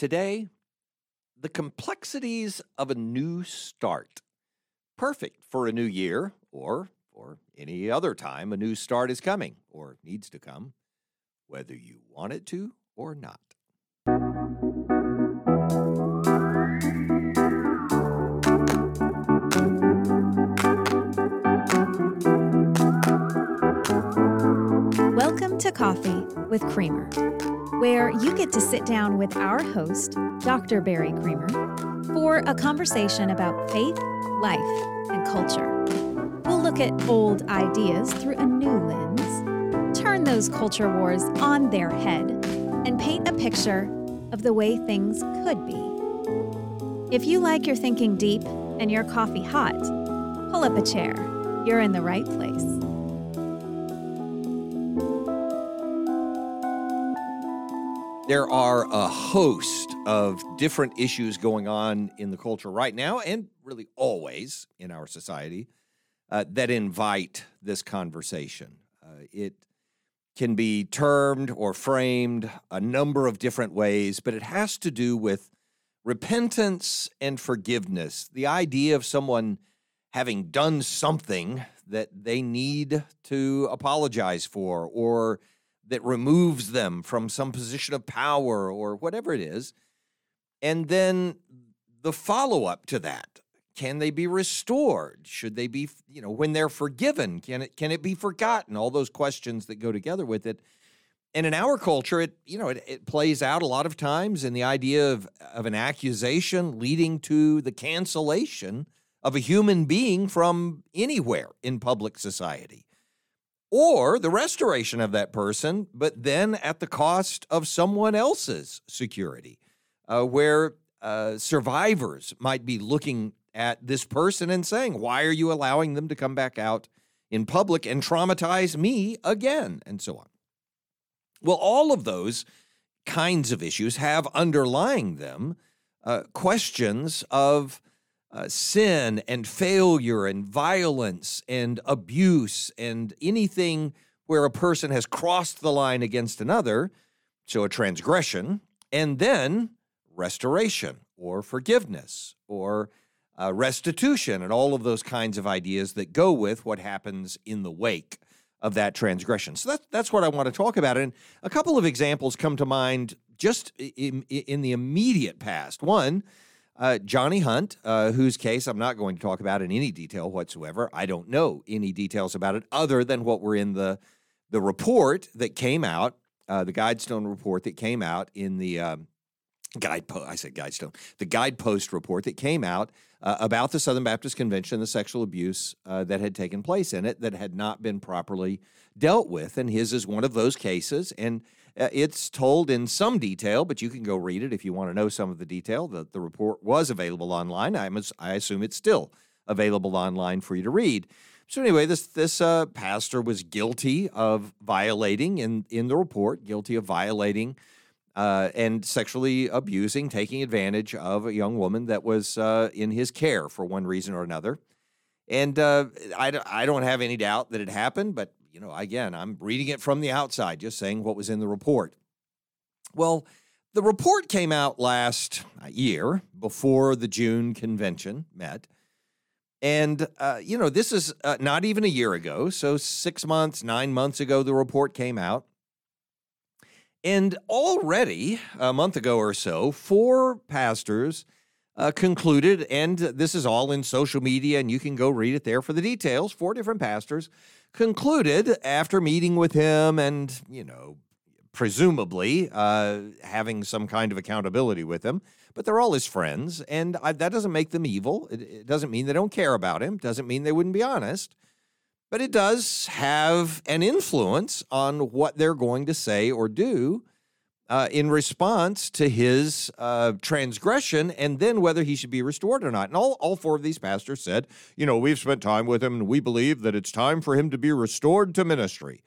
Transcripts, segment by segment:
Today, the complexities of a new start. Perfect for a new year or for any other time a new start is coming or needs to come, whether you want it to or not. Welcome to Coffee with Creamer, where you get to sit down with our host, Dr. Barry Creamer, for a conversation about faith, life, and culture. We'll look at old ideas through a new lens, turn those culture wars on their head, and paint a picture of the way things could be. If you like your thinking deep and your coffee hot, pull up a chair. You're in the right place. There are a host of different issues going on in the culture right now, and really always in our society, uh, that invite this conversation. Uh, it can be termed or framed a number of different ways, but it has to do with repentance and forgiveness. The idea of someone having done something that they need to apologize for or that removes them from some position of power or whatever it is. And then the follow up to that can they be restored? Should they be you know when they're forgiven can it can it be forgotten? All those questions that go together with it. And in our culture it you know it, it plays out a lot of times in the idea of of an accusation leading to the cancellation of a human being from anywhere in public society or the restoration of that person, but then at the cost of someone else's security, uh, where uh, survivors might be looking at this person and saying, Why are you allowing them to come back out in public and traumatize me again? And so on. Well, all of those kinds of issues have underlying them uh, questions of uh, sin and failure and violence and abuse and anything where a person has crossed the line against another, so a transgression, and then restoration or forgiveness or uh, restitution and all of those kinds of ideas that go with what happens in the wake of that transgression. So that's that's what I want to talk about. And a couple of examples come to mind just in, in the immediate past. One, uh, Johnny Hunt, uh, whose case I'm not going to talk about in any detail whatsoever. I don't know any details about it other than what were in the the report that came out, uh, the Guidestone report that came out in the um, guidepost. I said Guidestone, the Guidepost report that came out uh, about the Southern Baptist Convention, the sexual abuse uh, that had taken place in it that had not been properly dealt with, and his is one of those cases, and it's told in some detail, but you can go read it if you want to know some of the detail. The, the report was available online. I'm, I assume it's still available online for you to read. So anyway, this this uh, pastor was guilty of violating in in the report, guilty of violating uh, and sexually abusing, taking advantage of a young woman that was uh, in his care for one reason or another. And uh, I, I don't have any doubt that it happened, but you know, again, I'm reading it from the outside, just saying what was in the report. Well, the report came out last year before the June convention met. And, uh, you know, this is uh, not even a year ago. So, six months, nine months ago, the report came out. And already, a month ago or so, four pastors uh, concluded, and this is all in social media, and you can go read it there for the details. Four different pastors concluded after meeting with him and, you know, presumably uh, having some kind of accountability with him, but they're all his friends, and I, that doesn't make them evil. It, it doesn't mean they don't care about him, doesn't mean they wouldn't be honest, but it does have an influence on what they're going to say or do uh, in response to his uh, transgression and then whether he should be restored or not. And all, all four of these pastors said, you know, we've spent time with him and we believe that it's time for him to be restored to ministry.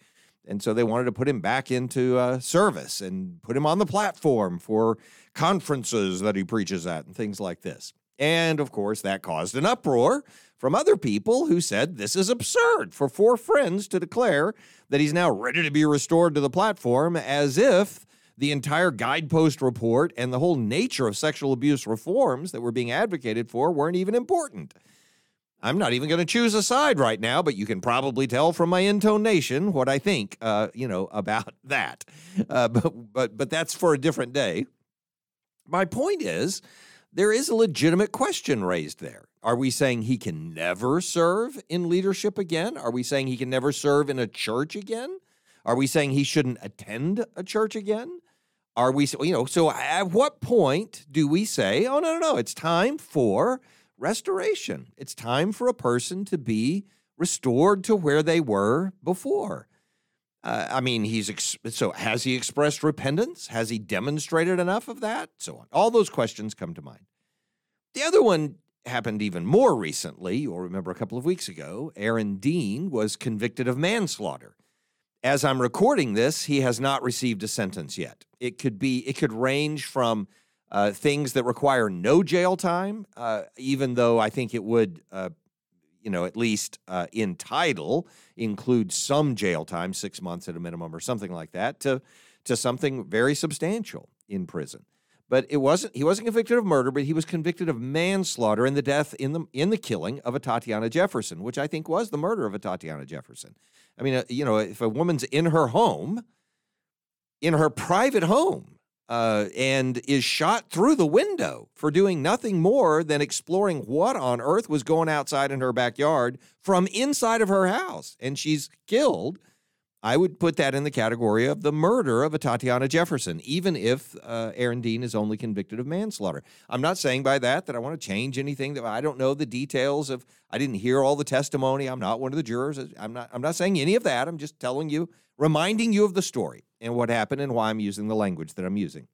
And so they wanted to put him back into uh, service and put him on the platform for conferences that he preaches at and things like this. And of course, that caused an uproar from other people who said this is absurd for four friends to declare that he's now ready to be restored to the platform as if the entire guidepost report and the whole nature of sexual abuse reforms that were being advocated for weren't even important. I'm not even going to choose a side right now, but you can probably tell from my intonation what I think, uh, you know, about that. Uh, but, but, but that's for a different day. My point is, there is a legitimate question raised there. Are we saying he can never serve in leadership again? Are we saying he can never serve in a church again? Are we saying he shouldn't attend a church again? Are we, you know, so at what point do we say, oh, no, no, no, it's time for restoration? It's time for a person to be restored to where they were before. Uh, I mean, he's ex- so has he expressed repentance? Has he demonstrated enough of that? So on. All those questions come to mind. The other one happened even more recently. You'll remember a couple of weeks ago, Aaron Dean was convicted of manslaughter. As I'm recording this, he has not received a sentence yet. It could be, it could range from uh, things that require no jail time, uh, even though I think it would, uh, you know, at least uh, in title include some jail time, six months at a minimum or something like that, to to something very substantial in prison. But it wasn't he wasn't convicted of murder, but he was convicted of manslaughter in the death in the in the killing of Atatiana Jefferson, which I think was the murder of Atatiana Jefferson. I mean, uh, you know, if a woman's in her home, in her private home, uh, and is shot through the window for doing nothing more than exploring what on earth was going outside in her backyard from inside of her house, and she's killed. I would put that in the category of the murder of Atatiana Jefferson, even if uh, Aaron Dean is only convicted of manslaughter. I'm not saying by that that I want to change anything. That I don't know the details of. I didn't hear all the testimony. I'm not one of the jurors. I'm not. I'm not saying any of that. I'm just telling you, reminding you of the story and what happened and why I'm using the language that I'm using.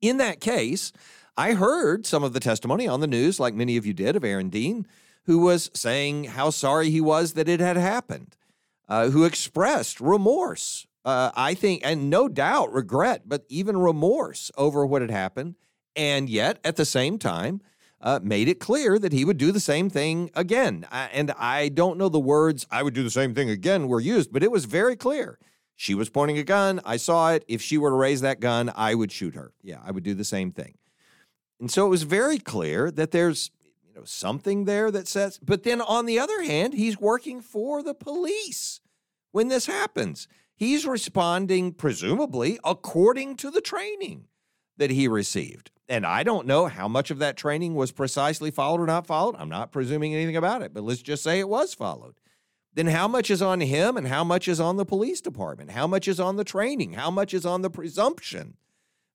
In that case, I heard some of the testimony on the news, like many of you did, of Aaron Dean, who was saying how sorry he was that it had happened uh, who expressed remorse. Uh, I think, and no doubt regret, but even remorse over what had happened. And yet, at the same time, uh, made it clear that he would do the same thing again. and I don't know the words, I would do the same thing again, were used, but it was very clear. She was pointing a gun. I saw it. If she were to raise that gun, I would shoot her. Yeah, I would do the same thing. And so it was very clear that there's know something there that says but then on the other hand he's working for the police when this happens. He's responding presumably according to the training that he received. And i don't know how much of that training was precisely followed or not followed. I'm not presuming anything about it but let's just say it was followed. Then how much is on him and how much is on the police department? How much is on the training? How much is on the presumption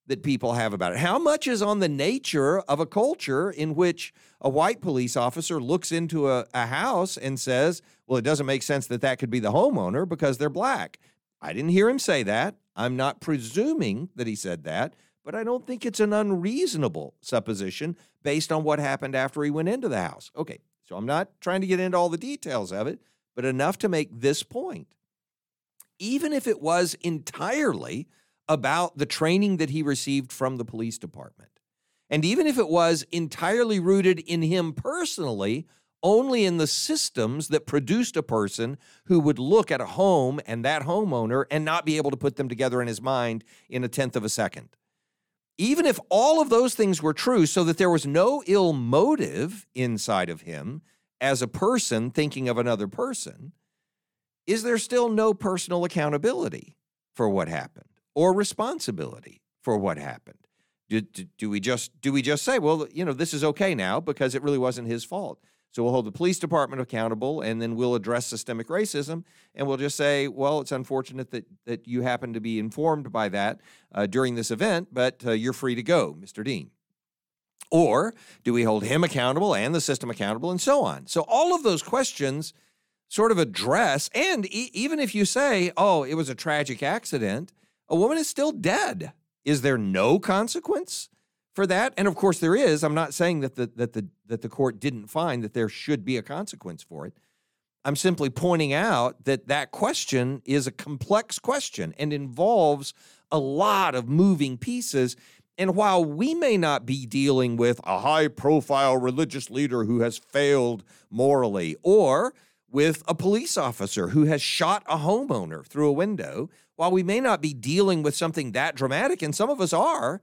that people have about it. How much is on the nature of a culture in which a white police officer looks into a, a, house and says, well, it doesn't make sense that that could be the homeowner because they're black? I didn't hear him say that. I'm not presuming that he said that, but I don't think it's an unreasonable supposition based on what happened after he went into the house. Okay, so I'm not trying to get into all the details of it, but enough to make this point. Even if it was entirely about the training that he received from the police department. And even if it was entirely rooted in him personally, only in the systems that produced a person who would look at a home and that homeowner and not be able to put them together in his mind in a tenth of a second. Even if all of those things were true, so that there was no ill motive inside of him as a person thinking of another person, is there still no personal accountability for what happened? Or responsibility for what happened? Do, do, do, we just do we just say, well, you know, this is okay now because it really wasn't his fault? So we'll hold the police department accountable, and then we'll address systemic racism, and we'll just say, well, it's unfortunate that that you happen to be informed by that uh, during this event, but uh, you're free to go, Mr. Dean. Or do we hold him accountable and the system accountable, and so on? So all of those questions sort of address, and e- even if you say, oh, it was a tragic accident, a woman is still dead. Is there no consequence for that? And of course there is. I'm not saying that the that the that the court didn't find that there should be a consequence for it. I'm simply pointing out that that question is a complex question and involves a lot of moving pieces. And while we may not be dealing with a high profile religious leader who has failed morally or with a police officer who has shot a homeowner through a window, while we may not be dealing with something that dramatic, and some of us are,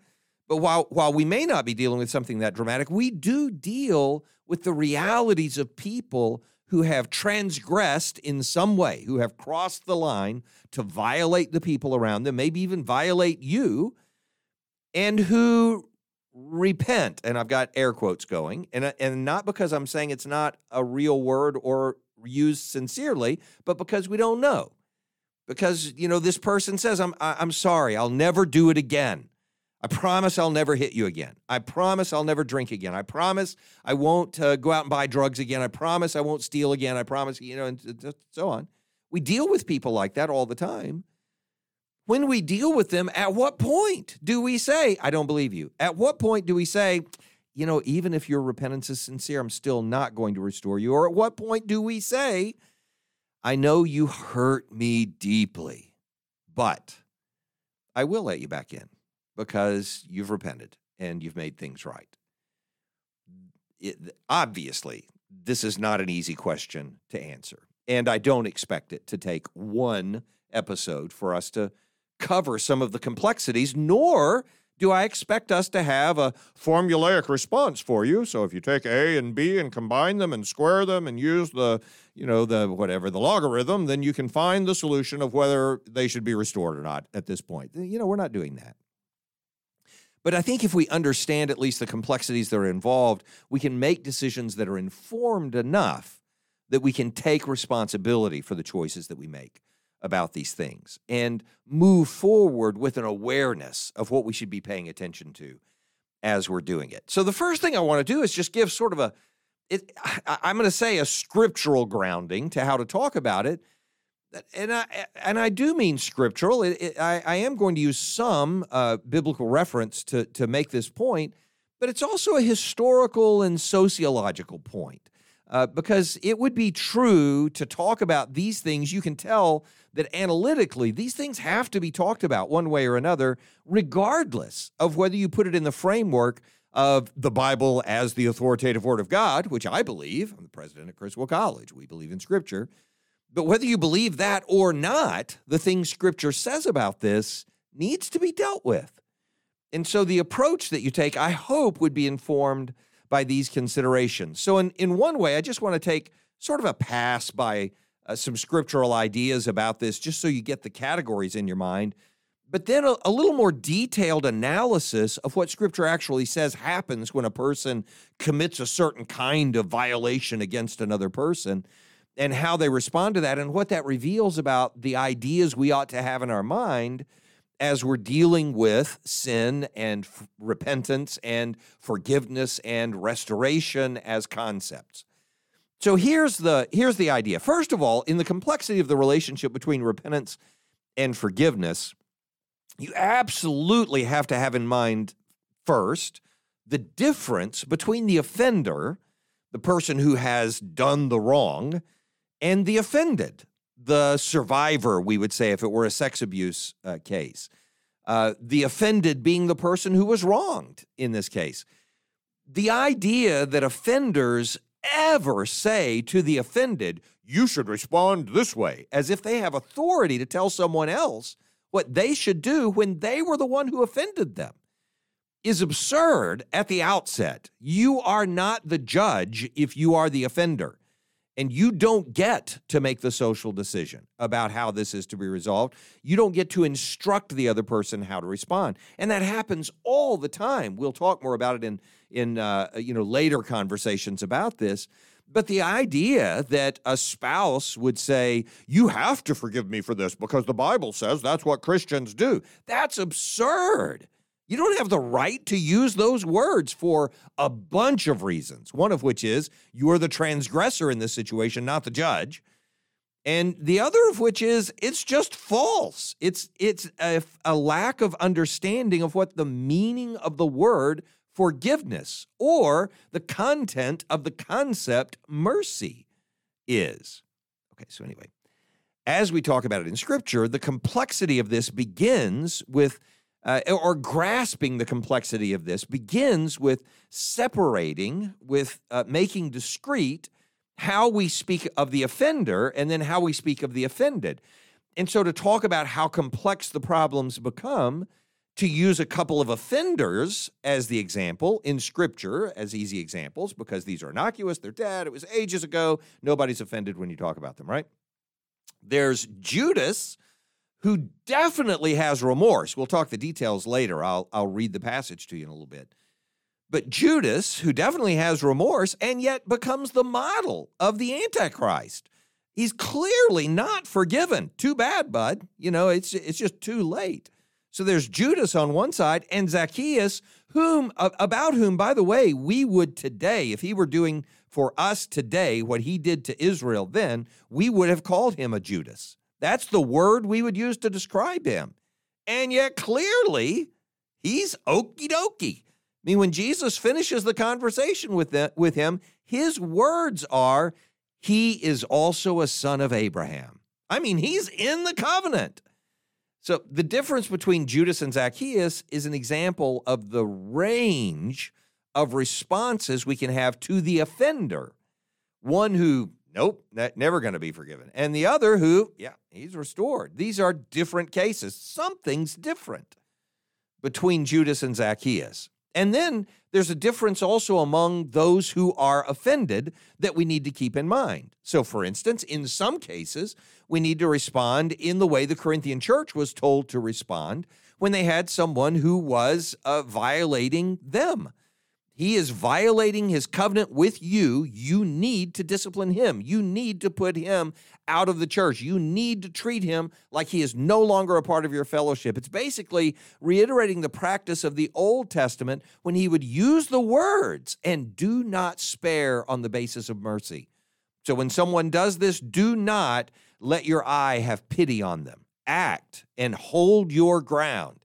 but while, while we may not be dealing with something that dramatic, we do deal with the realities of people who have transgressed in some way, who have crossed the line to violate the people around them, maybe even violate you, and who repent. And I've got air quotes going, and, and not because I'm saying it's not a real word or used sincerely, but because we don't know. Because, you know, this person says, I'm, I'm sorry, I'll never do it again. I promise I'll never hit you again. I promise I'll never drink again. I promise I won't uh, go out and buy drugs again. I promise I won't steal again. I promise, you know, and so on. We deal with people like that all the time. When we deal with them, at what point do we say, I don't believe you? At what point do we say, you know, even if your repentance is sincere, I'm still not going to restore you? Or at what point do we say, I know you hurt me deeply, but I will let you back in? because you've repented and you've made things right. It, obviously, this is not an easy question to answer. And I don't expect it to take one episode for us to cover some of the complexities, nor do I expect us to have a formulaic response for you. So if you take A and B and combine them and square them and use the, you know, the whatever, the logarithm, then you can find the solution of whether they should be restored or not at this point. You know, we're not doing that. But I think if we understand at least the complexities that are involved, we can make decisions that are informed enough that we can take responsibility for the choices that we make about these things and move forward with an awareness of what we should be paying attention to as we're doing it. So the first thing I want to do is just give sort of a it, I, I'm going to say a scriptural grounding to how to talk about it and I and I do mean scriptural. It, it, I, I, am going to use some uh, biblical reference to to make this point, but it's also a historical and sociological point uh, because it would be true to talk about these things. You can tell that analytically, these things have to be talked about one way or another, regardless of whether you put it in the framework of the Bible as the authoritative Word of God, which I believe. I'm the president at Criswell College. We believe in Scripture but whether you believe that or not, the things scripture says about this needs to be dealt with. And so the approach that you take, I hope, would be informed by these considerations. So, in, in one way, I just want to take sort of a pass by uh, some scriptural ideas about this, just so you get the categories in your mind, but then a, a little more detailed analysis of what scripture actually says happens when a person commits a certain kind of violation against another person and how they respond to that and what that reveals about the ideas we ought to have in our mind as we're dealing with sin and f- repentance and forgiveness and restoration as concepts. So here's the here's the idea. First of all, in the complexity of the relationship between repentance and forgiveness, you absolutely have to have in mind first the difference between the offender, the person who has done the wrong, and the offended, the survivor, we would say, if it were a sex abuse uh, case. Uh, the offended being the person who was wronged in this case. The idea that offenders ever say to the offended, you should respond this way, as if they have authority to tell someone else what they should do when they were the one who offended them, is absurd at the outset. You are not the judge if you are the offender and you don't get to make the social decision about how this is to be resolved. You don't get to instruct the other person how to respond, and that happens all the time. We'll talk more about it in in uh, you know later conversations about this. But the idea that a spouse would say, You have to forgive me for this because the Bible says that's what Christians do, that's absurd. You don't have the right to use those words for a bunch of reasons, one of which is you are the transgressor in this situation, not the judge. And the other of which is it's just false. It's it's a, a lack of understanding of what the meaning of the word forgiveness or the content of the concept mercy is. Okay, so anyway, as we talk about it in scripture, the complexity of this begins with uh, or grasping the complexity of this begins with separating, with uh, making discrete how we speak of the offender and then how we speak of the offended. And so to talk about how complex the problems become, to use a couple of offenders as the example in scripture as easy examples because these are innocuous, they're dead, it was ages ago, nobody's offended when you talk about them, right? There's Judas who definitely has remorse. We'll talk the details later. I'll I'll read the passage to you in a little bit. But Judas, who definitely has remorse and yet becomes the model of the Antichrist. He's clearly not forgiven. Too bad, bud. You know, it's it's just too late. So there's Judas on one side and Zacchaeus, whom about whom, by the way, we would today, if he were doing for us today what he did to Israel then, we would have called him a Judas. That's the word we would use to describe him. And yet clearly, he's okey dokey. I mean, when Jesus finishes the conversation with, with him, his words are, He is also a son of Abraham. I mean, he's in the covenant. So the difference between Judas and Zacchaeus is an example of the range of responses we can have to the offender. One who, nope, that never going to be forgiven. And the other who, yeah, he's restored. These are different cases. Something's different between Judas and Zacchaeus. And then there's a difference also among those who are offended that we need to keep in mind. So, for instance, in some cases, we need to respond in the way the Corinthian church was told to respond when they had someone who was uh, violating them. He is violating his covenant with you. You need to discipline him. You need to put him out of the church. You need to treat him like he is no longer a part of your fellowship. It's basically reiterating the practice of the Old Testament when he would use the words and do not spare on the basis of mercy. So when someone does this, do not let your eye have pity on them. Act and hold your ground.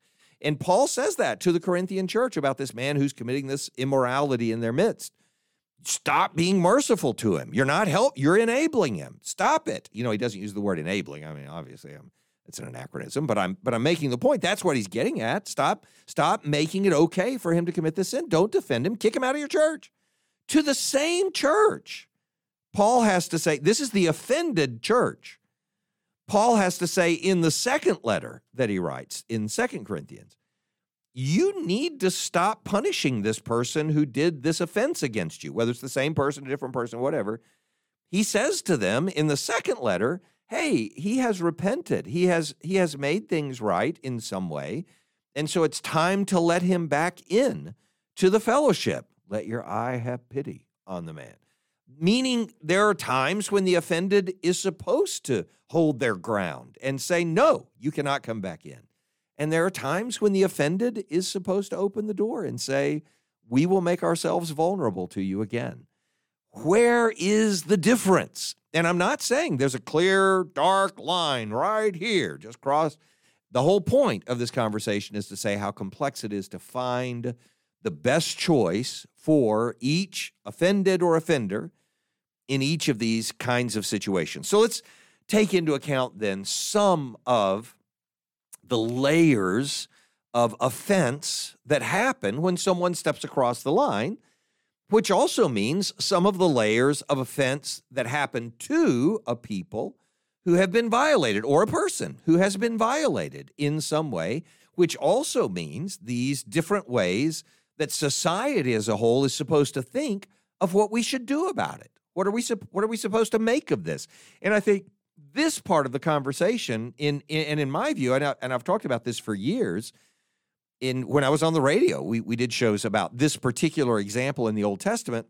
And Paul says that to the Corinthian church about this man who's committing this immorality in their midst. Stop being merciful to him. You're not help. You're enabling him. Stop it. You know, he doesn't use the word enabling. I mean, obviously, I'm, it's an anachronism, but I'm but I'm making the point. That's what he's getting at. Stop stop making it okay for him to commit this sin. Don't defend him. Kick him out of your church. To the same church, Paul has to say this is the offended church. Paul has to say in the second letter that he writes in Second Corinthians, you need to stop punishing this person who did this offense against you, whether it's the same person, a different person, whatever. He says to them in the second letter, hey, he has repented. He has he has made things right in some way. And so it's time to let him back in to the fellowship. Let your eye have pity on the man meaning there are times when the offended is supposed to hold their ground and say, no, you cannot come back in. And there are times when the offended is supposed to open the door and say, we will make ourselves vulnerable to you again. Where is the difference? And I'm not saying there's a clear, dark line right here, just cross. The whole point of this conversation is to say how complex it is to find the best choice for each offended or offender in each of these kinds of situations. So let's take into account then some of the layers of offense that happen when someone steps across the line, which also means some of the layers of offense that happen to a people who have been violated or a person who has been violated in some way, which also means these different ways that society as a whole is supposed to think of what we should do about it. What are we what are we supposed to make of this? And I think this part of the conversation, in, in and in my view, and, I, and I've talked about this for years. In when I was on the radio, we we did shows about this particular example in the Old Testament,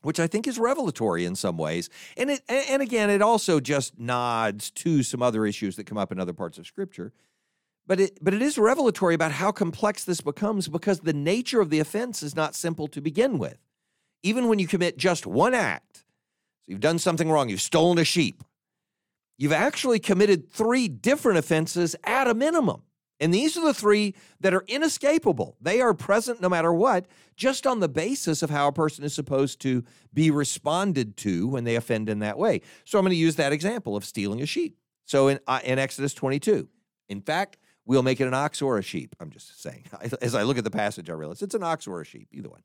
which I think is revelatory in some ways. And it and again, it also just nods to some other issues that come up in other parts of Scripture. But it but it is revelatory about how complex this becomes because the nature of the offense is not simple to begin with even when you commit just one act, so you've done something wrong, you've stolen a sheep, you've actually committed three different offenses at a minimum. And these are the three that are inescapable. They are present no matter what, just on the basis of how a person is supposed to be responded to when they offend in that way. So I'm going to use that example of stealing a sheep. So in, uh, in Exodus 22, in fact, we'll make it an ox or a sheep. I'm just saying. As I look at the passage, I realize it's an ox or a sheep, either one.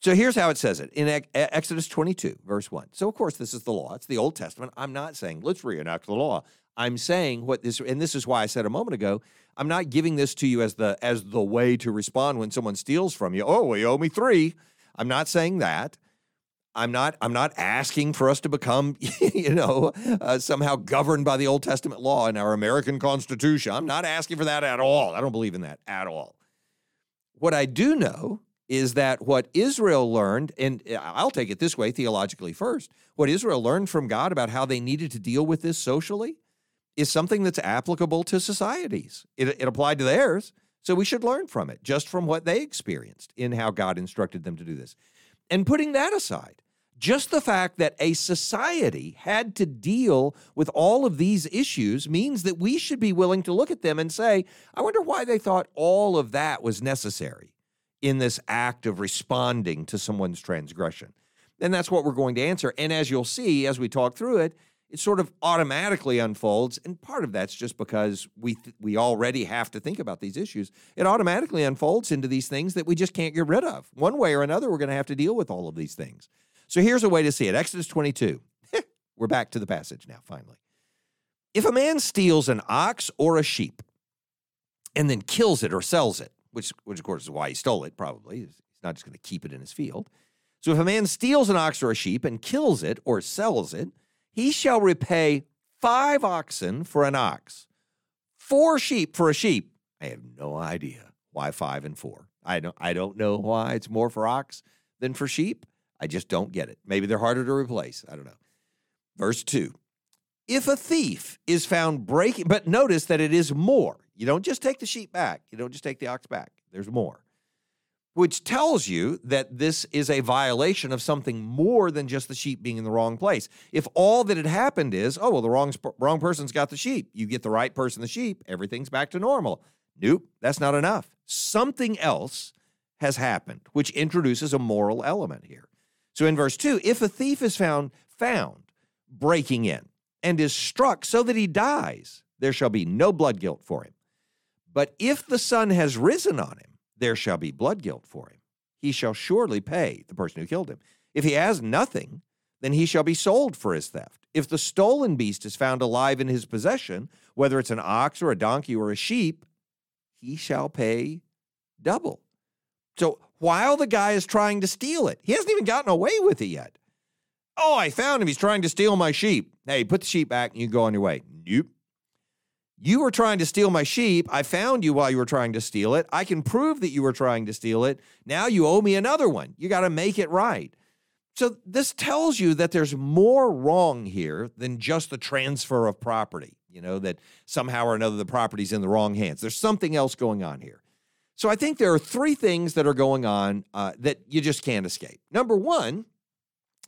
So here's how it says it in Exodus 22, verse 1. So, of course, this is the law. It's the Old Testament. I'm not saying let's reenact the law. I'm saying what this, and this is why I said a moment ago, I'm not giving this to you as the as the way to respond when someone steals from you. Oh, well, you owe me three. I'm not saying that. I'm not. I'm not asking for us to become, you know, uh, somehow governed by the Old Testament law in our American Constitution. I'm not asking for that at all. I don't believe in that at all. What I do know is that what Israel learned, and uh, I'll take it this way theologically first, what Israel learned from God about how they needed to deal with this socially is something that's applicable to societies. It, it applied to theirs, so we should learn from it, just from what they experienced in how God instructed them to do this. And putting that aside, just the fact that a society had to deal with all of these issues means that we should be willing to look at them and say, I wonder why they thought all of that was necessary in this act of responding to someone's transgression. And that's what we're going to answer. And as you'll see as we talk through it, it sort of automatically unfolds. And part of that's just because we th- we already have to think about these issues. It automatically unfolds into these things that we just can't get rid of. One way or another, we're going to have to deal with all of these things. So here's a way to see it Exodus 22. we're back to the passage now, finally. If a man steals an ox or a sheep and then kills it or sells it, which, which of course is why he stole it, probably. He's not just going to keep it in his field. So if a man steals an ox or a sheep and kills it or sells it, he shall repay five oxen for an ox, four sheep for a sheep. I have no idea why five and four. I don't, I don't know why it's more for ox than for sheep. I just don't get it. Maybe they're harder to replace. I don't know. Verse two. If a thief is found breaking, but notice that it is more. You don't just take the sheep back, you don't just take the ox back. There's more which tells you that this is a violation of something more than just the sheep being in the wrong place. If all that had happened is, oh, well, the wrong, wrong person's got the sheep, you get the right person the sheep, everything's back to normal. Nope, that's not enough. Something else has happened, which introduces a moral element here. So in verse 2, if a thief is found found breaking in and is struck so that he dies, there shall be no blood guilt for him. But if the sun has risen on him, there shall be blood guilt for him. He shall surely pay the person who killed him. If he has nothing, then he shall be sold for his theft. If the stolen beast is found alive in his possession, whether it's an ox or a donkey or a sheep, he shall pay double. So while the guy is trying to steal it, he hasn't even gotten away with it yet. Oh, I found him. He's trying to steal my sheep. Hey, put the sheep back and you go on your way. Nope. You were trying to steal my sheep. I found you while you were trying to steal it. I can prove that you were trying to steal it. Now you owe me another one. You got to make it right. So this tells you that there's more wrong here than just the transfer of property, you know, that somehow or another the property's in the wrong hands. There's something else going on here. So I think there are three things that are going on uh, that you just can't escape. Number one,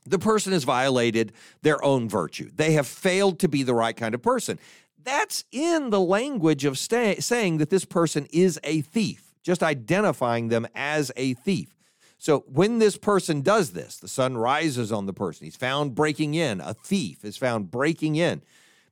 the person has violated their own virtue. They have failed to be the right kind of person. That's in the language of stay, saying that this person is a thief, just identifying them as a thief. So when this person does this, the sun rises on the person. He's found breaking in. A thief is found breaking in.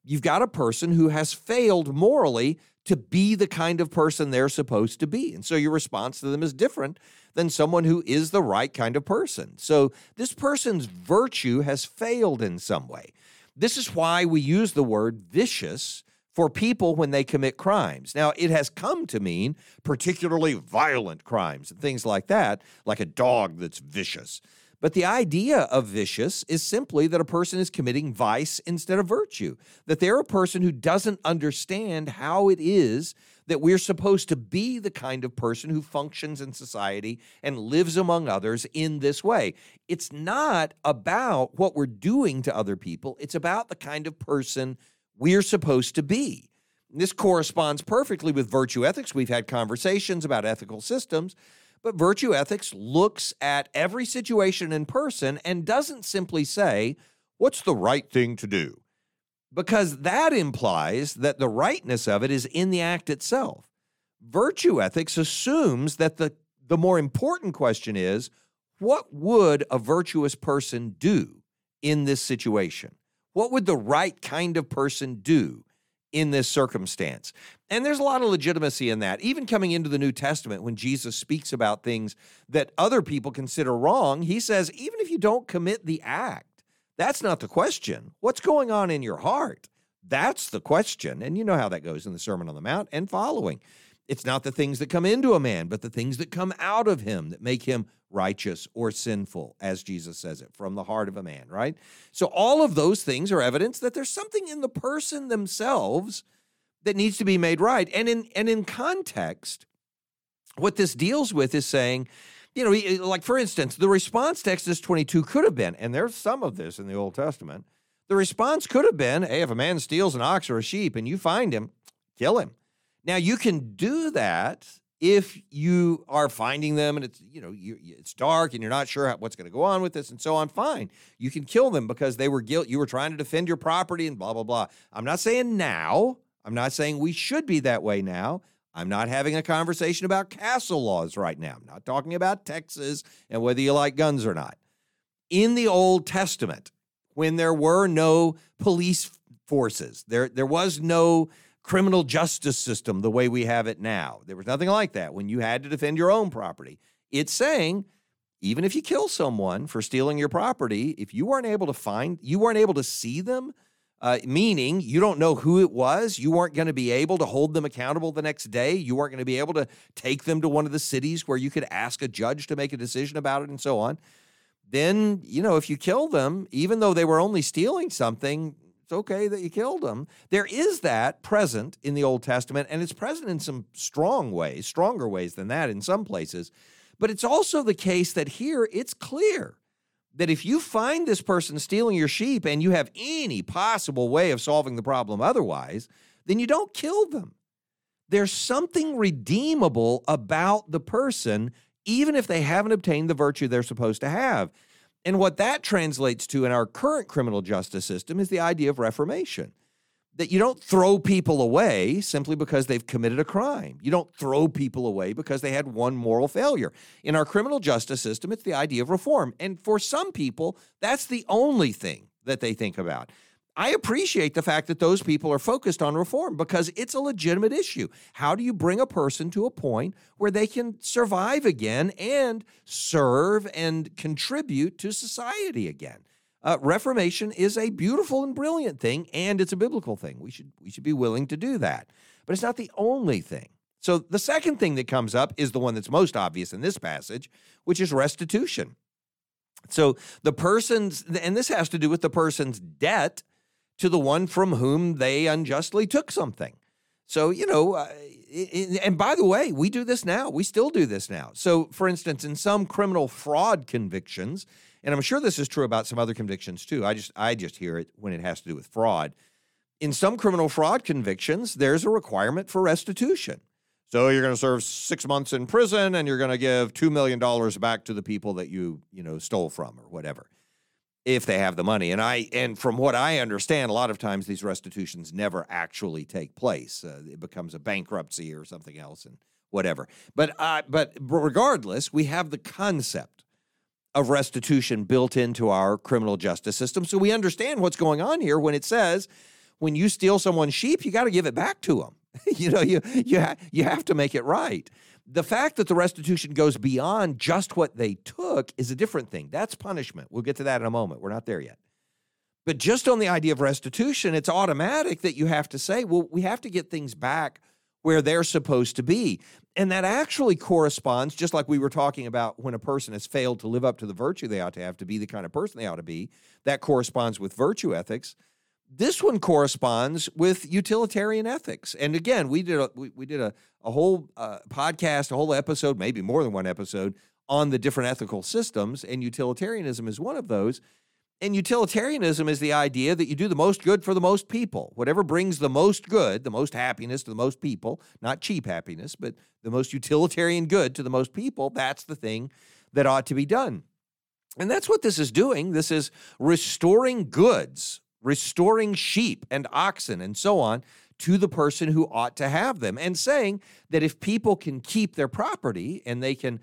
You've got a person who has failed morally to be the kind of person they're supposed to be. And so your response to them is different than someone who is the right kind of person. So this person's virtue has failed in some way. This is why we use the word vicious for people when they commit crimes. Now, it has come to mean particularly violent crimes and things like that, like a dog that's vicious. But the idea of vicious is simply that a person is committing vice instead of virtue, that they're a person who doesn't understand how it is that we're supposed to be the kind of person who functions in society and lives among others in this way. It's not about what we're doing to other people, it's about the kind of person we're supposed to be. This corresponds perfectly with virtue ethics. We've had conversations about ethical systems, but virtue ethics looks at every situation in person and doesn't simply say, what's the right thing to do? Because that implies that the rightness of it is in the act itself. Virtue ethics assumes that the, the more important question is what would a virtuous person do in this situation? What would the right kind of person do in this circumstance? And there's a lot of legitimacy in that. Even coming into the New Testament, when Jesus speaks about things that other people consider wrong, he says, even if you don't commit the act, that's not the question. What's going on in your heart? That's the question. And you know how that goes in the Sermon on the Mount and following. It's not the things that come into a man, but the things that come out of him that make him righteous or sinful, as Jesus says it, from the heart of a man, right? So all of those things are evidence that there's something in the person themselves that needs to be made right. And in and in context, what this deals with is saying, you know, like for instance, the response to Exodus 22 could have been, and there's some of this in the Old Testament, the response could have been, hey, if a man steals an ox or a sheep and you find him, kill him. Now you can do that if you are finding them and it's you know you, it's dark and you're not sure what's going to go on with this and so on. Fine, you can kill them because they were guilt. You were trying to defend your property and blah blah blah. I'm not saying now. I'm not saying we should be that way now. I'm not having a conversation about castle laws right now. I'm not talking about Texas and whether you like guns or not. In the Old Testament, when there were no police forces, there there was no criminal justice system the way we have it now. There was nothing like that when you had to defend your own property. It's saying even if you kill someone for stealing your property, if you weren't able to find, you weren't able to see them, uh, meaning you don't know who it was, you weren't going to be able to hold them accountable the next day, you weren't going to be able to take them to one of the cities where you could ask a judge to make a decision about it and so on. Then, you know, if you kill them, even though they were only stealing something, it's okay that you killed them. There is that present in the Old Testament, and it's present in some strong ways, stronger ways than that in some places. But it's also the case that here it's clear that if you find this person stealing your sheep and you have any possible way of solving the problem otherwise, then you don't kill them. There's something redeemable about the person, even if they haven't obtained the virtue they're supposed to have. And what that translates to in our current criminal justice system is the idea of reformation. That you don't throw people away simply because they've committed a crime. You don't throw people away because they had one moral failure. In our criminal justice system, it's the idea of reform. And for some people, that's the only thing that they think about. I appreciate the fact that those people are focused on reform because it's a legitimate issue. How do you bring a person to a point where they can survive again and serve and contribute to society again? Uh, reformation is a beautiful and brilliant thing, and it's a biblical thing. We should we should be willing to do that, but it's not the only thing. So the second thing that comes up is the one that's most obvious in this passage, which is restitution. So the person's, and this has to do with the person's debt to the one from whom they unjustly took something. So, you know, uh, and by the way, we do this now. We still do this now. So, for instance, in some criminal fraud convictions, and I'm sure this is true about some other convictions too. I just I just hear it when it has to do with fraud. In some criminal fraud convictions, there's a requirement for restitution. So you're going to serve 6 months in prison and you're going to give 2 million dollars back to the people that you, you know, stole from or whatever if they have the money. And I and from what I understand, a lot of times these restitutions never actually take place. Uh, it becomes a bankruptcy or something else, and whatever. But uh, but regardless, we have the concept of restitution built into our criminal justice system, so we understand what's going on here when it says when you steal someone's sheep, you got to give it back to them. you know, you you ha- you have to make it right the fact that the restitution goes beyond just what they took is a different thing. That's punishment. We'll get to that in a moment. We're not there yet. But just on the idea of restitution, it's automatic that you have to say, well, we have to get things back where they're supposed to be. And that actually corresponds, just like we were talking about when a person has failed to live up to the virtue they ought to have to be the kind of person they ought to be, that corresponds with virtue ethics. This one corresponds with utilitarian ethics. And again, we did a, we, we did a, a whole uh, podcast, a whole episode, maybe more than one episode on the different ethical systems, and utilitarianism is one of those. And utilitarianism is the idea that you do the most good for the most people. Whatever brings the most good, the most happiness to the most people, not cheap happiness, but the most utilitarian good to the most people, that's the thing that ought to be done. And that's what this is doing. This is restoring goods restoring sheep and oxen and so on to the person who ought to have them, and saying that if people can keep their property and they can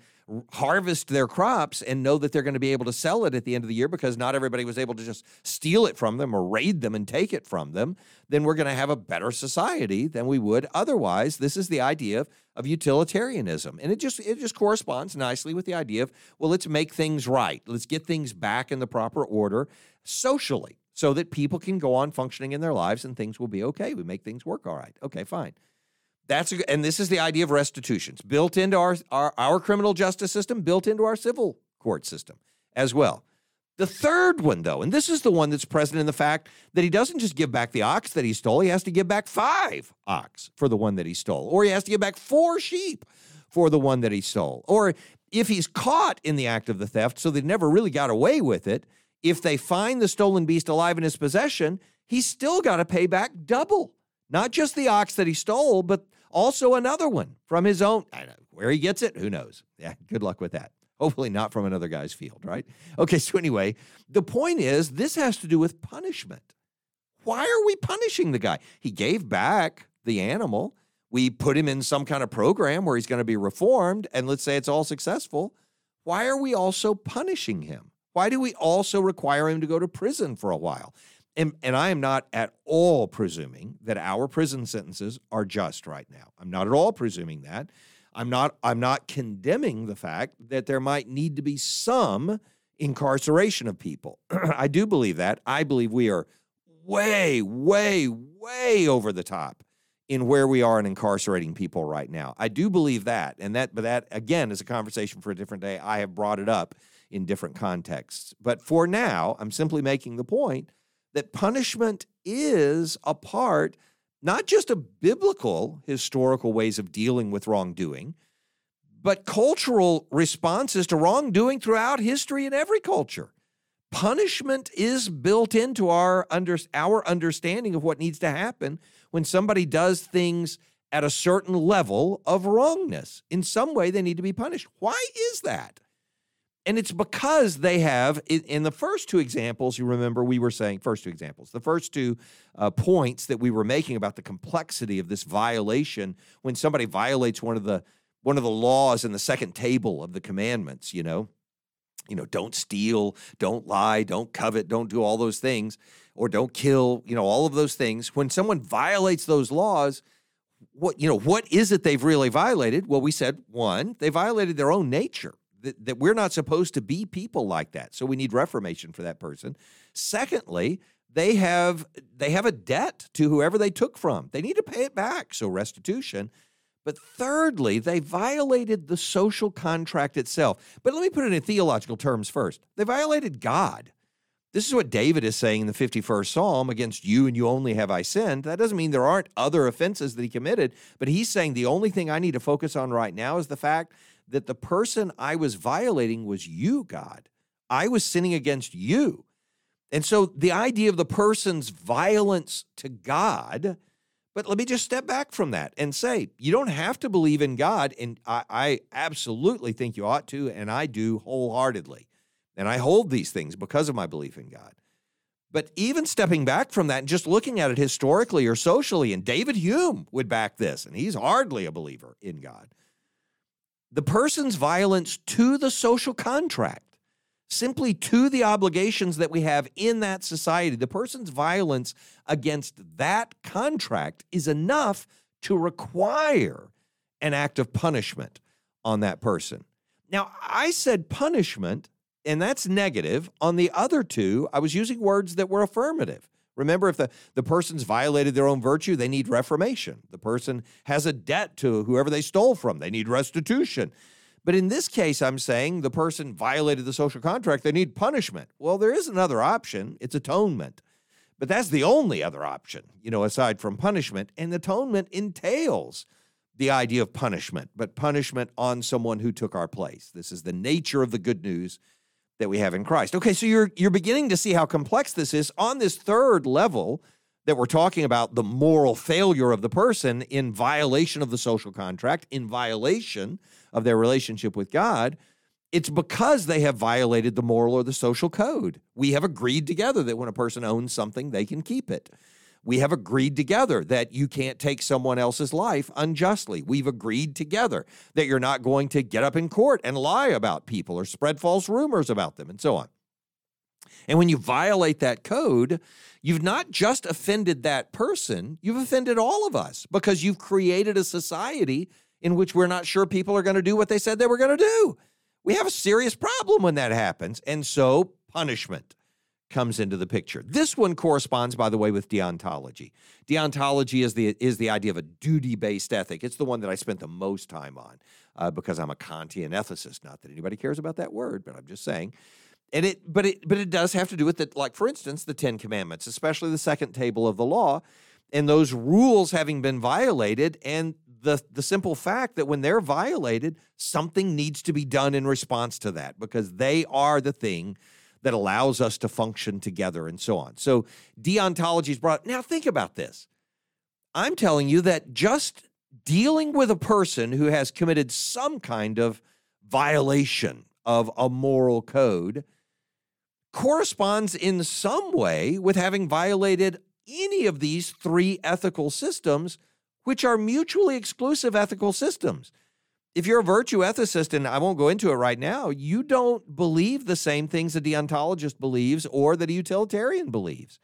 harvest their crops and know that they're going to be able to sell it at the end of the year because not everybody was able to just steal it from them or raid them and take it from them, then we're going to have a better society than we would otherwise. This is the idea of, of utilitarianism. And it just it just corresponds nicely with the idea of, well, let's make things right. Let's get things back in the proper order socially so that people can go on functioning in their lives and things will be okay. We make things work all right. Okay, fine. That's a, and this is the idea of restitutions built into our, our our criminal justice system, built into our civil court system as well. The third one, though, and this is the one that's present in the fact that he doesn't just give back the ox that he stole, he has to give back five ox for the one that he stole, or he has to give back four sheep for the one that he stole. Or if he's caught in the act of the theft, so they never really got away with it, if they find the stolen beast alive in his possession, he's still got to pay back double. Not just the ox that he stole, but also another one from his own. Where he gets it, who knows? Yeah, good luck with that. Hopefully, not from another guy's field, right? Okay, so anyway, the point is this has to do with punishment. Why are we punishing the guy? He gave back the animal. We put him in some kind of program where he's going to be reformed, and let's say it's all successful. Why are we also punishing him? Why do we also require him to go to prison for a while? And, and I am not at all presuming that our prison sentences are just right now. I'm not at all presuming that. I'm not I'm not condemning the fact that there might need to be some incarceration of people. I do believe that. I believe we are way way way over the top in where we are in incarcerating people right now. I do believe that. And that but that again is a conversation for a different day. I have brought it up in different contexts. But for now, I'm simply making the point that punishment is a part not just of biblical historical ways of dealing with wrongdoing, but cultural responses to wrongdoing throughout history in every culture. Punishment is built into our under, our understanding of what needs to happen when somebody does things at a certain level of wrongness. In some way, they need to be punished. Why is that? And it's because they have, in the first two examples, you remember we were saying, first two examples, the first two uh, points that we were making about the complexity of this violation when somebody violates one of the one of the laws in the second table of the commandments, you know, you know, don't steal, don't lie, don't covet, don't do all those things, or don't kill, you know, all of those things. When someone violates those laws, what you know, what is it they've really violated? Well, we said one, they violated their own nature that, that we're not supposed to be people like that. So we need reformation for that person. Secondly, they have they have a debt to whoever they took from. They need to pay it back, so restitution. But thirdly, they violated the social contract itself. But let me put it in theological terms first. They violated God. This is what David is saying in the 51st Psalm against you and you only have I sinned. That doesn't mean there aren't other offenses that he committed, but he's saying the only thing I need to focus on right now is the fact that the person I was violating was you, God. I was sinning against you. And so the idea of the person's violence to God, but let me just step back from that and say, you don't have to believe in God. And I, I absolutely think you ought to, and I do wholeheartedly. And I hold these things because of my belief in God. But even stepping back from that and just looking at it historically or socially, and David Hume would back this, and he's hardly a believer in God the person's violence to the social contract, simply to the obligations that we have in that society, the person's violence against that contract is enough to require an act of punishment on that person. Now, I said punishment, and that's negative. On the other two, I was using words that were affirmative. Remember, if the, the person's violated their own virtue, they need reformation. The person has a debt to whoever they stole from, they need restitution. But in this case, I'm saying the person violated the social contract, they need punishment. Well, there is another option it's atonement. But that's the only other option, you know, aside from punishment. And atonement entails the idea of punishment, but punishment on someone who took our place. This is the nature of the good news that we have in Christ. Okay, so you're you're beginning to see how complex this is on this third level that we're talking about the moral failure of the person in violation of the social contract, in violation of their relationship with God. It's because they have violated the moral or the social code. We have agreed together that when a person owns something, they can keep it. We have agreed together that you can't take someone else's life unjustly. We've agreed together that you're not going to get up in court and lie about people or spread false rumors about them and so on. And when you violate that code, you've not just offended that person, you've offended all of us because you've created a society in which we're not sure people are going to do what they said they were going to do. We have a serious problem when that happens. And so, punishment comes into the picture. This one corresponds, by the way, with deontology. Deontology is the is the idea of a duty based ethic. It's the one that I spent the most time on uh, because I'm a Kantian ethicist. Not that anybody cares about that word, but I'm just saying. And it, but it, but it does have to do with it. Like for instance, the Ten Commandments, especially the second table of the law, and those rules having been violated, and the the simple fact that when they're violated, something needs to be done in response to that because they are the thing that allows us to function together and so on. So deontology is brought. Now think about this. I'm telling you that just dealing with a person who has committed some kind of violation of a moral code corresponds in some way with having violated any of these three ethical systems, which are mutually exclusive ethical systems if you're a virtue ethicist, and I won't go into it right now, you don't believe the same things a deontologist believes or that a utilitarian believes.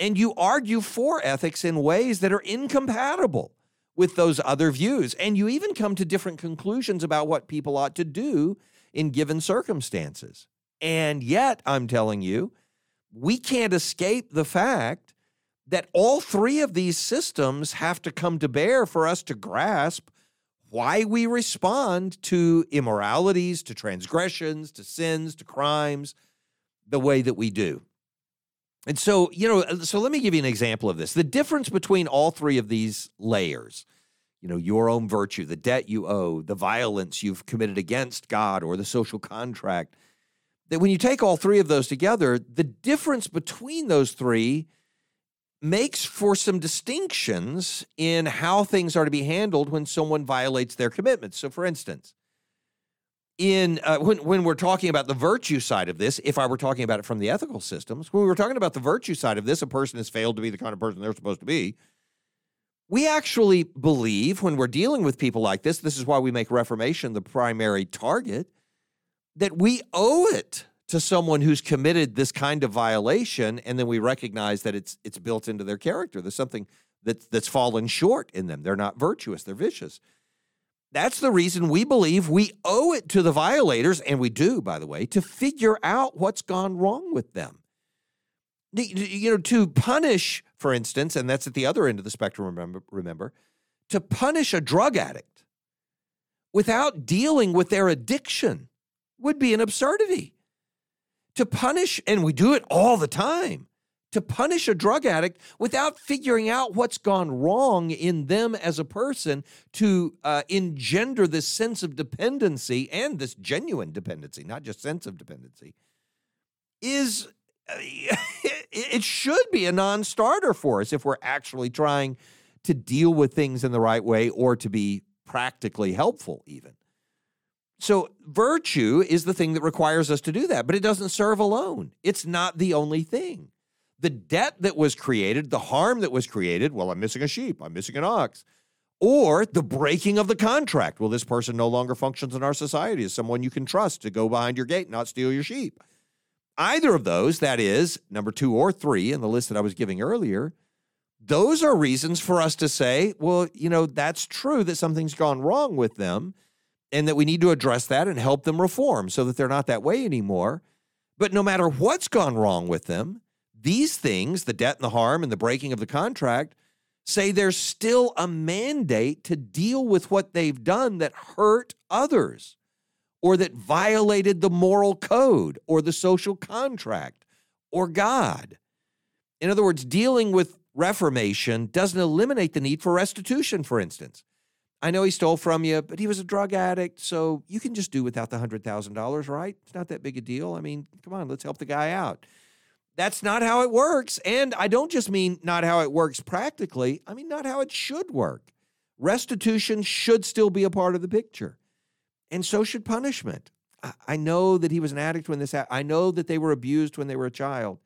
And you argue for ethics in ways that are incompatible with those other views. And you even come to different conclusions about what people ought to do in given circumstances. And yet, I'm telling you, we can't escape the fact that all three of these systems have to come to bear for us to grasp why we respond to immoralities, to transgressions, to sins, to crimes the way that we do. And so, you know, uh, so let me give you an example of this. The difference between all three of these layers, you know, your own virtue, the debt you owe, the violence you've committed against God or the social contract, that when you take all three of those together, the difference between those three makes for some distinctions in how things are to be handled when someone violates their commitments. So, for instance, in uh, when when we're talking about the virtue side of this, if I were talking about it from the ethical systems, when we were talking about the virtue side of this, a person has failed to be the kind of person they're supposed to be. We actually believe when we're dealing with people like this, this is why we make reformation the primary target, that we owe it to someone who's committed this kind of violation and then we recognize that it's it's built into their character. There's something that that's fallen short in them. They're not virtuous they're vicious. That's the reason we believe we owe it to the violators and we do by the way to figure out what's gone wrong with them. You know to punish for instance and that's at the other end of the spectrum remember remember to punish a drug addict without dealing with their addiction would be an absurdity to punish, and we do it all the time, to punish a drug addict without figuring out what's gone wrong in them as a person to uh, engender this sense of dependency and this genuine dependency, not just sense of dependency, is uh, it should be a non starter for us if we're actually trying to deal with things in the right way or to be practically helpful, even. So, virtue is the thing that requires us to do that, but it doesn't serve alone. It's not the only thing. The debt that was created, the harm that was created, well, I'm missing a sheep, I'm missing an ox, or the breaking of the contract. Well, this person no longer functions in our society as someone you can trust to go behind your gate and not steal your sheep. Either of those, that is, number two or three in the list that I was giving earlier, those are reasons for us to say, well, you know, that's true that something's gone wrong with them and that we need to address that and help them reform so that they're not that way anymore. But no matter what's gone wrong with them, these things, the debt and the harm and the breaking of the contract, say there's still a mandate to deal with what they've done that hurt others or that violated the moral code or the social contract or God. In other words, dealing with reformation doesn't eliminate the need for restitution, for instance. I know he stole from you, but he was a drug addict, so you can just do without the $100,000, right? It's not that big a deal. I mean, come on, let's help the guy out. That's not how it works. And I don't just mean not how it works practically, I mean, not how it should work. Restitution should still be a part of the picture, and so should punishment. I know that he was an addict when this happened. I know that they were abused when they were a child,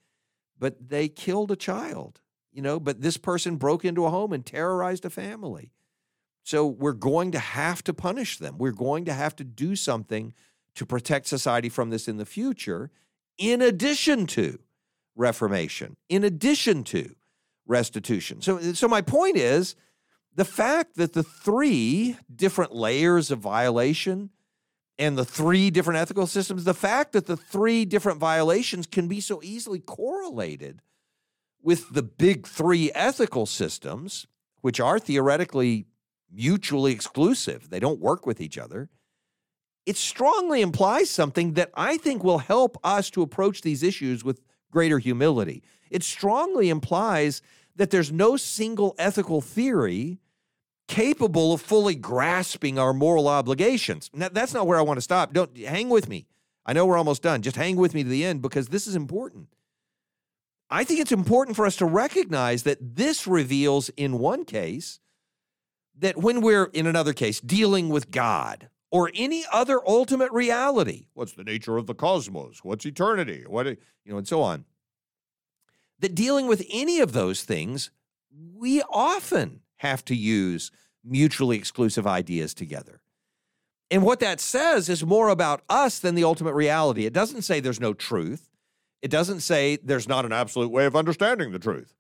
but they killed a child, you know, but this person broke into a home and terrorized a family. So we're going to have to punish them. We're going to have to do something to protect society from this in the future, in addition to reformation, in addition to restitution. So, so my point is the fact that the three different layers of violation and the three different ethical systems, the fact that the three different violations can be so easily correlated with the big three ethical systems, which are theoretically mutually exclusive, they don't work with each other. It strongly implies something that I think will help us to approach these issues with greater humility. It strongly implies that there's no single ethical theory capable of fully grasping our moral obligations. Now, that's not where I want to stop. Don't hang with me. I know we're almost done. Just hang with me to the end because this is important. I think it's important for us to recognize that this reveals, in one case, that when we're, in another case, dealing with God or any other ultimate reality, what's the nature of the cosmos? What's eternity? What, you know, and so on, that dealing with any of those things, we often have to use mutually exclusive ideas together. And what that says is more about us than the ultimate reality. It doesn't say there's no truth. It doesn't say there's not an absolute way of understanding the truth.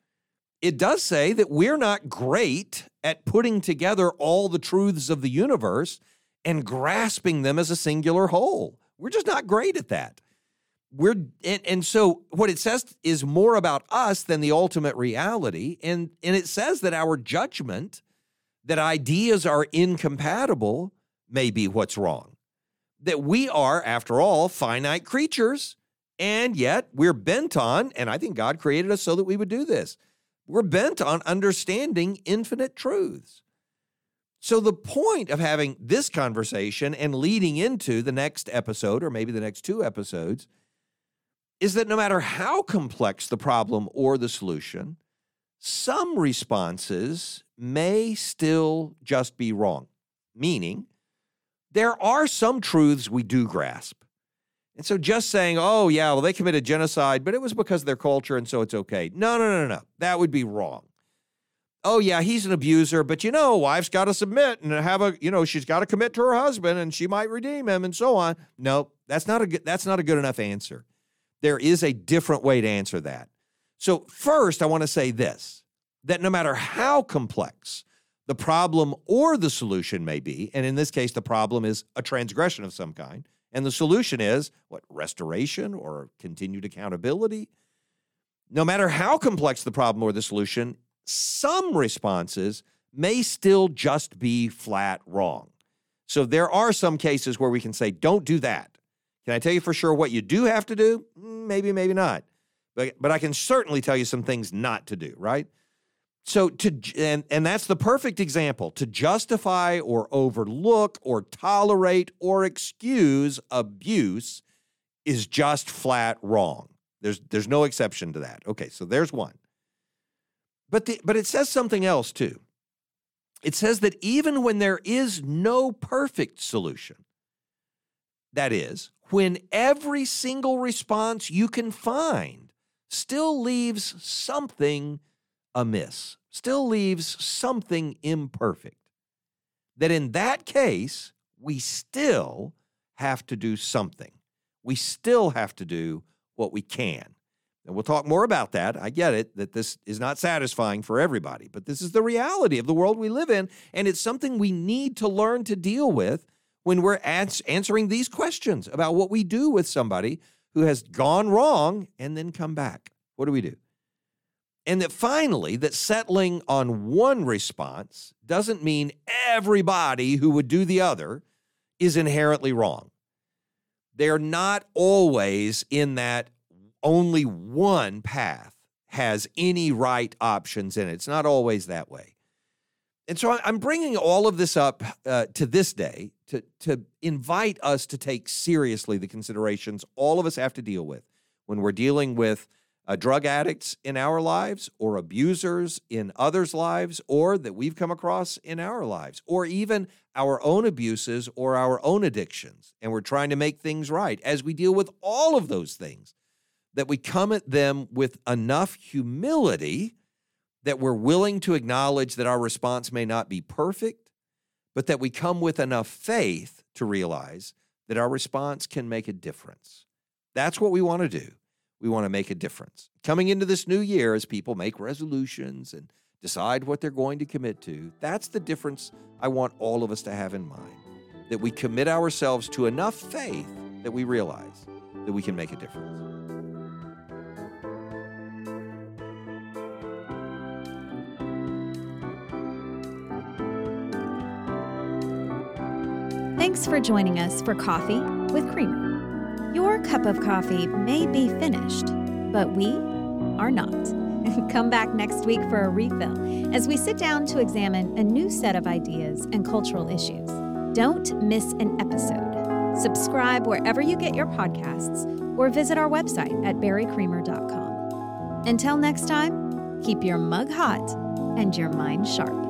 It does say that we're not great at putting together all the truths of the universe and grasping them as a singular whole. We're just not great at that. We're and, and so what it says is more about us than the ultimate reality. And, and it says that our judgment that ideas are incompatible may be what's wrong. That we are, after all, finite creatures and yet we're bent on, and I think God created us so that we would do this, we're bent on understanding infinite truths. So, the point of having this conversation and leading into the next episode, or maybe the next two episodes, is that no matter how complex the problem or the solution, some responses may still just be wrong. Meaning, there are some truths we do grasp. And so just saying, oh, yeah, well, they committed genocide, but it was because of their culture, and so it's okay. No, no, no, no. That would be wrong. Oh, yeah, he's an abuser, but you know, wife's got to submit and have a, you know, she's got to commit to her husband and she might redeem him and so on. No, that's not a good, that's not a good enough answer. There is a different way to answer that. So, first, I want to say this that no matter how complex the problem or the solution may be, and in this case, the problem is a transgression of some kind, and the solution is what? Restoration or continued accountability? No matter how complex the problem or the solution, some responses may still just be flat wrong. So there are some cases where we can say, don't do that. Can I tell you for sure what you do have to do? Mm, maybe, maybe not. But, but I can certainly tell you some things not to do, right? So to and and that's the perfect example to justify or overlook or tolerate or excuse abuse is just flat wrong. There's there's no exception to that. Okay, so there's one. But the, but it says something else too. It says that even when there is no perfect solution, that is, when every single response you can find still leaves something amiss, still leaves something imperfect, that in that case, we still have to do something. We still have to do what we can. And we'll talk more about that. I get it that this is not satisfying for everybody, but this is the reality of the world we live in. And it's something we need to learn to deal with when we're ans- answering these questions about what we do with somebody who has gone wrong and then come back. What do we do? And that finally, that settling on one response doesn't mean everybody who would do the other is inherently wrong. They're not always in that only one path has any right options in it. It's not always that way. And so I'm bringing all of this up uh, to this day to, to invite us to take seriously the considerations all of us have to deal with when we're dealing with uh, drug addicts in our lives or abusers in others' lives or that we've come across in our lives or even our own abuses or our own addictions. And we're trying to make things right as we deal with all of those things, that we come at them with enough humility that we're willing to acknowledge that our response may not be perfect, but that we come with enough faith to realize that our response can make a difference. That's what we want to do we want to make a difference. Coming into this new year, as people make resolutions and decide what they're going to commit to, that's the difference I want all of us to have in mind. that we commit ourselves to enough faith that we realize that we can make a difference. Thanks for joining us for Coffee with Creamer. Your cup of coffee may be finished, but we are not. Come back next week for a refill as we sit down to examine a new set of ideas and cultural issues. Don't miss an episode. Subscribe wherever you get your podcasts or visit our website at barrycreamer.com. Until next time, keep your mug hot and your mind sharp.